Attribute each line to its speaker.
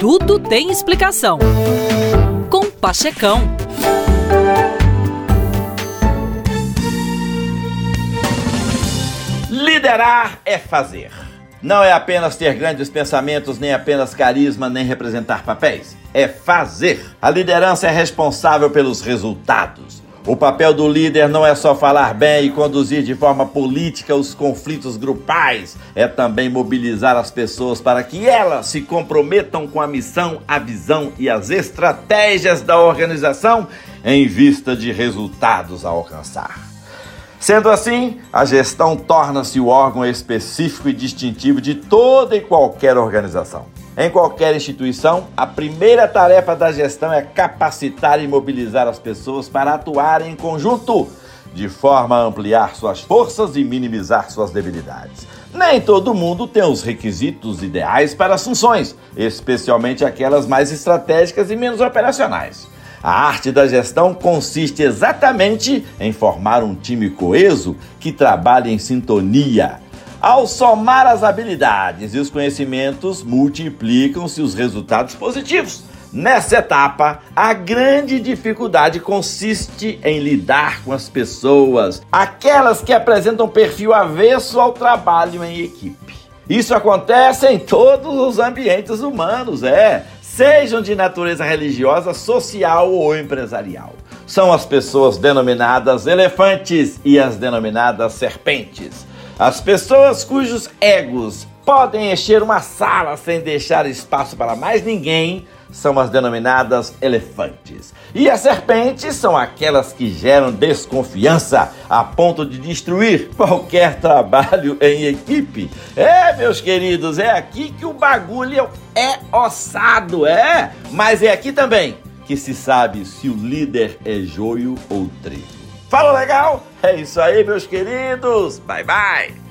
Speaker 1: Tudo tem explicação. Com Pachecão.
Speaker 2: Liderar é fazer. Não é apenas ter grandes pensamentos, nem apenas carisma, nem representar papéis. É fazer. A liderança é responsável pelos resultados. O papel do líder não é só falar bem e conduzir de forma política os conflitos grupais, é também mobilizar as pessoas para que elas se comprometam com a missão, a visão e as estratégias da organização em vista de resultados a alcançar. Sendo assim, a gestão torna-se o órgão específico e distintivo de toda e qualquer organização. Em qualquer instituição, a primeira tarefa da gestão é capacitar e mobilizar as pessoas para atuarem em conjunto, de forma a ampliar suas forças e minimizar suas debilidades. Nem todo mundo tem os requisitos ideais para as funções, especialmente aquelas mais estratégicas e menos operacionais. A arte da gestão consiste exatamente em formar um time coeso que trabalhe em sintonia. Ao somar as habilidades e os conhecimentos, multiplicam-se os resultados positivos. Nessa etapa, a grande dificuldade consiste em lidar com as pessoas, aquelas que apresentam perfil avesso ao trabalho em equipe. Isso acontece em todos os ambientes humanos, é sejam de natureza religiosa, social ou empresarial. São as pessoas denominadas elefantes e as denominadas serpentes. As pessoas cujos egos podem encher uma sala sem deixar espaço para mais ninguém são as denominadas elefantes. E as serpentes são aquelas que geram desconfiança a ponto de destruir qualquer trabalho em equipe. É, meus queridos, é aqui que o bagulho é ossado, é? Mas é aqui também que se sabe se o líder é joio ou trigo. Fala legal? É isso aí, meus queridos. Bye bye.